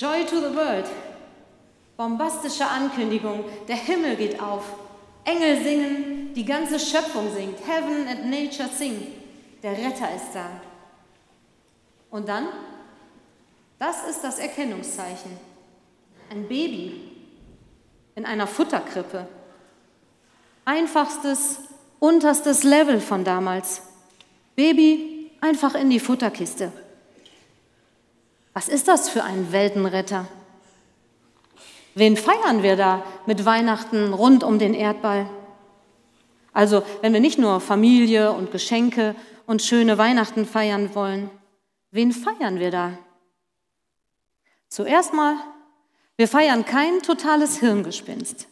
Joy to the World. Bombastische Ankündigung, der Himmel geht auf. Engel singen, die ganze Schöpfung singt. Heaven and Nature sing. Der Retter ist da. Und dann? Das ist das Erkennungszeichen. Ein Baby in einer Futterkrippe. Einfachstes, unterstes Level von damals. Baby einfach in die Futterkiste. Was ist das für ein Weltenretter? Wen feiern wir da mit Weihnachten rund um den Erdball? Also, wenn wir nicht nur Familie und Geschenke und schöne Weihnachten feiern wollen, wen feiern wir da? Zuerst mal, wir feiern kein totales Hirngespinst.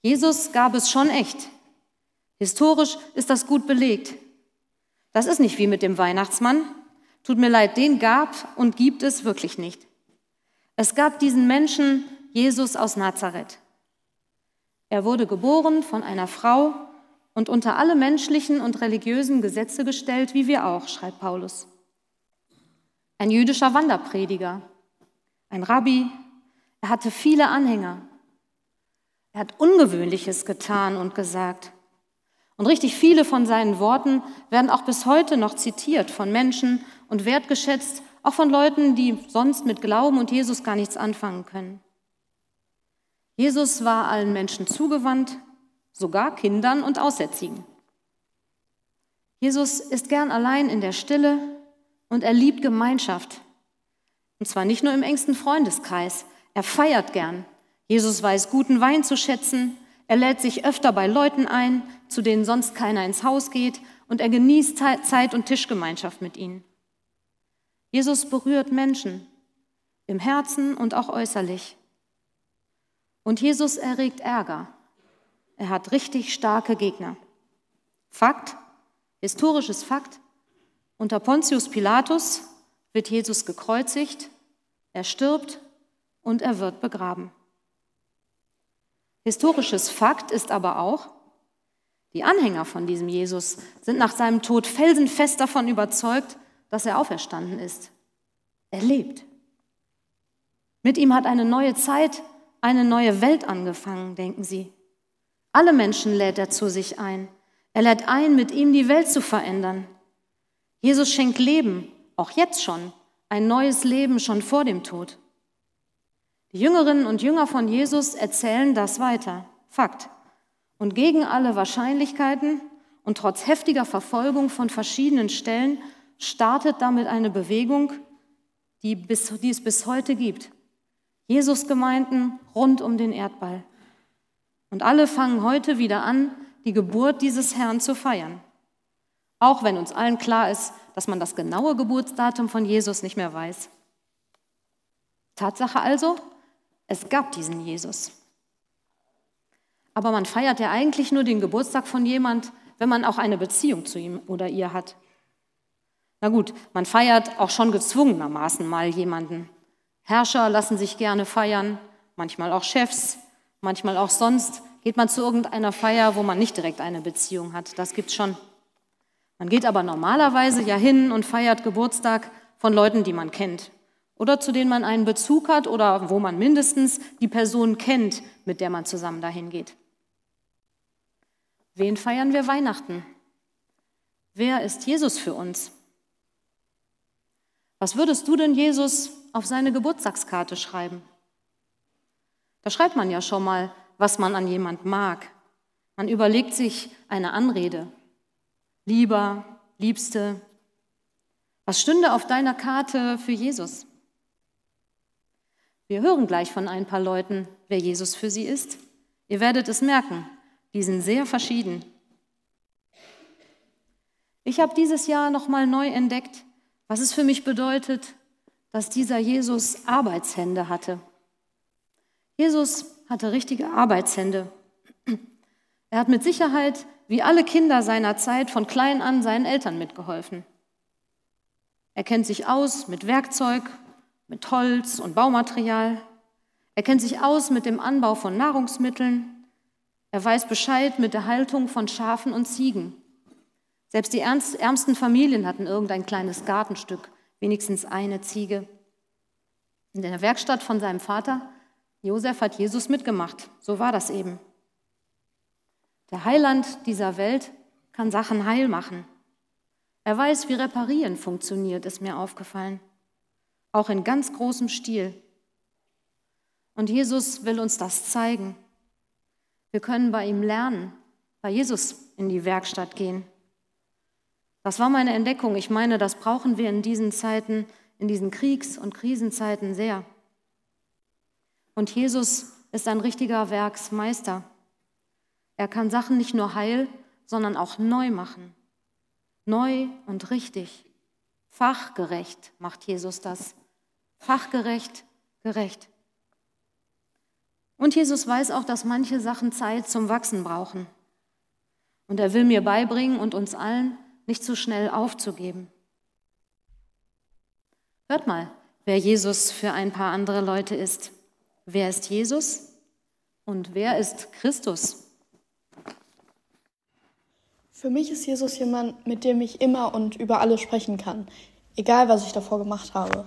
Jesus gab es schon echt. Historisch ist das gut belegt. Das ist nicht wie mit dem Weihnachtsmann. Tut mir leid, den gab und gibt es wirklich nicht. Es gab diesen Menschen Jesus aus Nazareth. Er wurde geboren von einer Frau und unter alle menschlichen und religiösen Gesetze gestellt, wie wir auch, schreibt Paulus. Ein jüdischer Wanderprediger, ein Rabbi, er hatte viele Anhänger. Er hat Ungewöhnliches getan und gesagt. Und richtig viele von seinen Worten werden auch bis heute noch zitiert von Menschen und wertgeschätzt, auch von Leuten, die sonst mit Glauben und Jesus gar nichts anfangen können. Jesus war allen Menschen zugewandt, sogar Kindern und Aussätzigen. Jesus ist gern allein in der Stille und er liebt Gemeinschaft. Und zwar nicht nur im engsten Freundeskreis, er feiert gern. Jesus weiß guten Wein zu schätzen, er lädt sich öfter bei Leuten ein, zu denen sonst keiner ins Haus geht, und er genießt Zeit und Tischgemeinschaft mit ihnen. Jesus berührt Menschen im Herzen und auch äußerlich. Und Jesus erregt Ärger. Er hat richtig starke Gegner. Fakt, historisches Fakt, unter Pontius Pilatus wird Jesus gekreuzigt, er stirbt und er wird begraben. Historisches Fakt ist aber auch, die Anhänger von diesem Jesus sind nach seinem Tod felsenfest davon überzeugt, dass er auferstanden ist. Er lebt. Mit ihm hat eine neue Zeit eine neue Welt angefangen, denken sie. Alle Menschen lädt er zu sich ein. Er lädt ein, mit ihm die Welt zu verändern. Jesus schenkt Leben, auch jetzt schon, ein neues Leben schon vor dem Tod. Die Jüngerinnen und Jünger von Jesus erzählen das weiter. Fakt. Und gegen alle Wahrscheinlichkeiten und trotz heftiger Verfolgung von verschiedenen Stellen startet damit eine Bewegung, die, bis, die es bis heute gibt. Jesus-Gemeinden rund um den Erdball. Und alle fangen heute wieder an, die Geburt dieses Herrn zu feiern. Auch wenn uns allen klar ist, dass man das genaue Geburtsdatum von Jesus nicht mehr weiß. Tatsache also, es gab diesen Jesus. Aber man feiert ja eigentlich nur den Geburtstag von jemand, wenn man auch eine Beziehung zu ihm oder ihr hat. Na gut, man feiert auch schon gezwungenermaßen mal jemanden. Herrscher lassen sich gerne feiern, manchmal auch Chefs, manchmal auch sonst geht man zu irgendeiner Feier, wo man nicht direkt eine Beziehung hat. Das gibt's schon. Man geht aber normalerweise ja hin und feiert Geburtstag von Leuten, die man kennt oder zu denen man einen Bezug hat oder wo man mindestens die Person kennt, mit der man zusammen dahin geht. Wen feiern wir Weihnachten? Wer ist Jesus für uns? Was würdest du denn Jesus auf seine Geburtstagskarte schreiben. Da schreibt man ja schon mal, was man an jemand mag. Man überlegt sich eine Anrede. Lieber, Liebste. Was stünde auf deiner Karte für Jesus? Wir hören gleich von ein paar Leuten, wer Jesus für sie ist. Ihr werdet es merken, die sind sehr verschieden. Ich habe dieses Jahr nochmal neu entdeckt, was es für mich bedeutet, dass dieser Jesus Arbeitshände hatte. Jesus hatte richtige Arbeitshände. Er hat mit Sicherheit, wie alle Kinder seiner Zeit, von klein an seinen Eltern mitgeholfen. Er kennt sich aus mit Werkzeug, mit Holz und Baumaterial. Er kennt sich aus mit dem Anbau von Nahrungsmitteln. Er weiß Bescheid mit der Haltung von Schafen und Ziegen. Selbst die ärmsten Familien hatten irgendein kleines Gartenstück wenigstens eine Ziege. In der Werkstatt von seinem Vater Josef hat Jesus mitgemacht. So war das eben. Der Heiland dieser Welt kann Sachen heil machen. Er weiß, wie Reparieren funktioniert, ist mir aufgefallen. Auch in ganz großem Stil. Und Jesus will uns das zeigen. Wir können bei ihm lernen, bei Jesus in die Werkstatt gehen. Das war meine Entdeckung. Ich meine, das brauchen wir in diesen Zeiten, in diesen Kriegs- und Krisenzeiten sehr. Und Jesus ist ein richtiger Werksmeister. Er kann Sachen nicht nur heil, sondern auch neu machen. Neu und richtig. Fachgerecht macht Jesus das. Fachgerecht, gerecht. Und Jesus weiß auch, dass manche Sachen Zeit zum Wachsen brauchen. Und er will mir beibringen und uns allen, nicht zu schnell aufzugeben. Hört mal, wer Jesus für ein paar andere Leute ist. Wer ist Jesus und wer ist Christus? Für mich ist Jesus jemand, mit dem ich immer und über alles sprechen kann, egal was ich davor gemacht habe.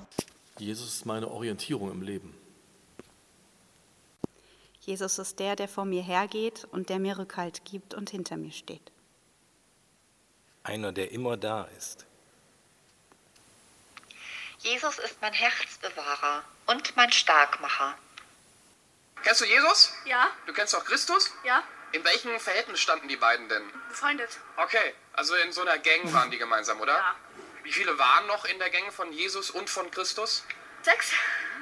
Jesus ist meine Orientierung im Leben. Jesus ist der, der vor mir hergeht und der mir Rückhalt gibt und hinter mir steht. Einer, der immer da ist. Jesus ist mein Herzbewahrer und mein Starkmacher. Kennst du Jesus? Ja. Du kennst auch Christus? Ja. In welchem Verhältnis standen die beiden denn? Befreundet. Okay, also in so einer Gang waren die gemeinsam, oder? Ja. Wie viele waren noch in der Gang von Jesus und von Christus? Sechs.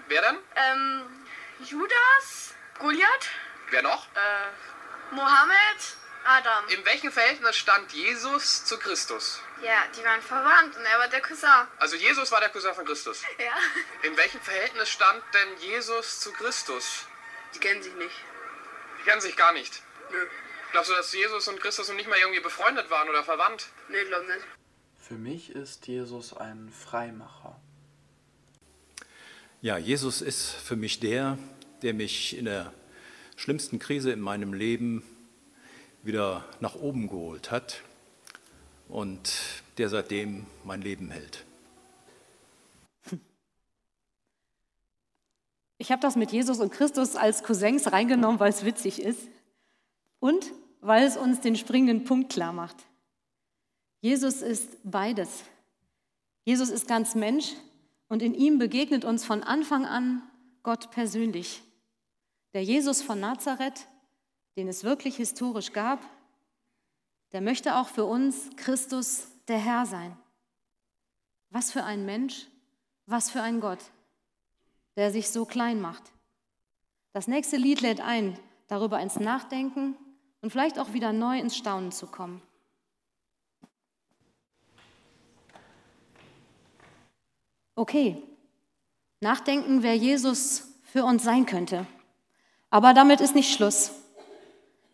Wer denn? Ähm, Judas, Goliath, Wer noch? äh, Mohammed, Adam. In welchem Verhältnis stand Jesus zu Christus? Ja, die waren verwandt und er war der Cousin. Also Jesus war der Cousin von Christus. Ja. In welchem Verhältnis stand denn Jesus zu Christus? Die kennen sich nicht. Die kennen sich gar nicht. Nö. Glaubst du, dass Jesus und Christus noch nicht mal irgendwie befreundet waren oder verwandt? Nee, glaub nicht. Für mich ist Jesus ein Freimacher. Ja, Jesus ist für mich der, der mich in der schlimmsten Krise in meinem Leben wieder nach oben geholt hat und der seitdem mein Leben hält. Ich habe das mit Jesus und Christus als Cousins reingenommen, weil es witzig ist und weil es uns den springenden Punkt klar macht. Jesus ist beides. Jesus ist ganz Mensch und in ihm begegnet uns von Anfang an Gott persönlich. Der Jesus von Nazareth, den es wirklich historisch gab, der möchte auch für uns Christus der Herr sein. Was für ein Mensch, was für ein Gott, der sich so klein macht. Das nächste Lied lädt ein, darüber ins Nachdenken und vielleicht auch wieder neu ins Staunen zu kommen. Okay, nachdenken, wer Jesus für uns sein könnte. Aber damit ist nicht Schluss.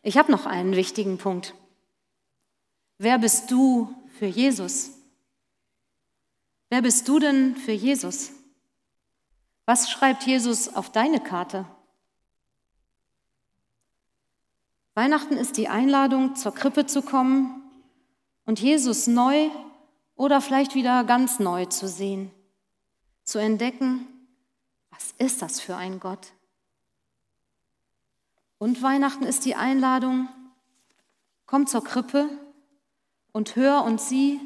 Ich habe noch einen wichtigen Punkt. Wer bist du für Jesus? Wer bist du denn für Jesus? Was schreibt Jesus auf deine Karte? Weihnachten ist die Einladung, zur Krippe zu kommen und Jesus neu oder vielleicht wieder ganz neu zu sehen, zu entdecken, was ist das für ein Gott? Und Weihnachten ist die Einladung, komm zur Krippe und hör und sieh,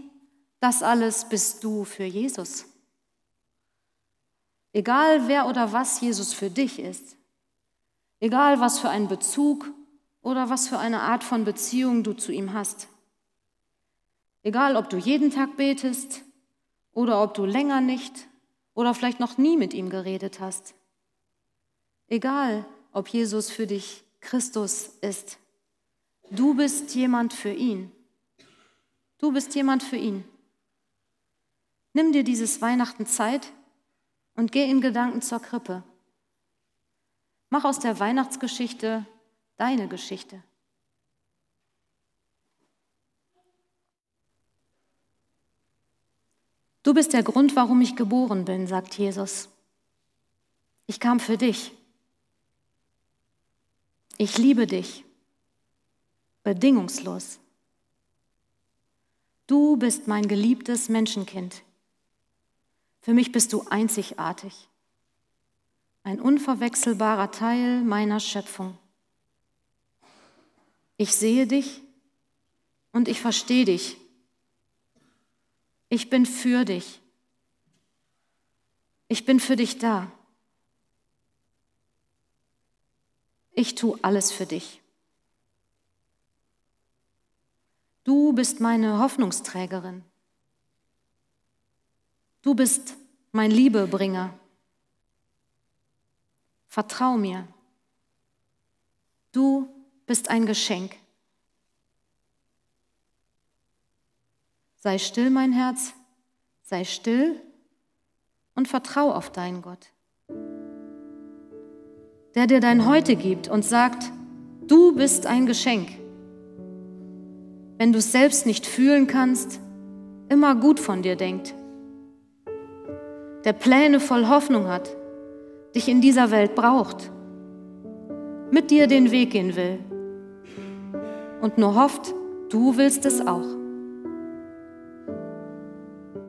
das alles bist du für Jesus. Egal wer oder was Jesus für dich ist, egal was für einen Bezug oder was für eine Art von Beziehung du zu ihm hast, egal ob du jeden Tag betest oder ob du länger nicht oder vielleicht noch nie mit ihm geredet hast, egal ob Jesus für dich Christus ist, du bist jemand für ihn. Du bist jemand für ihn. Nimm dir dieses Weihnachten Zeit und geh in Gedanken zur Krippe. Mach aus der Weihnachtsgeschichte deine Geschichte. Du bist der Grund, warum ich geboren bin, sagt Jesus. Ich kam für dich. Ich liebe dich. Bedingungslos. Du bist mein geliebtes Menschenkind. Für mich bist du einzigartig. ein unverwechselbarer Teil meiner Schöpfung. Ich sehe dich und ich verstehe dich. Ich bin für dich. Ich bin für dich da. Ich tue alles für dich. Du bist meine Hoffnungsträgerin. Du bist mein Liebebringer. Vertrau mir. Du bist ein Geschenk. Sei still, mein Herz, sei still und vertrau auf deinen Gott, der dir dein Heute gibt und sagt, du bist ein Geschenk. Wenn du es selbst nicht fühlen kannst, immer gut von dir denkt, der Pläne voll Hoffnung hat, dich in dieser Welt braucht, mit dir den Weg gehen will und nur hofft, du willst es auch.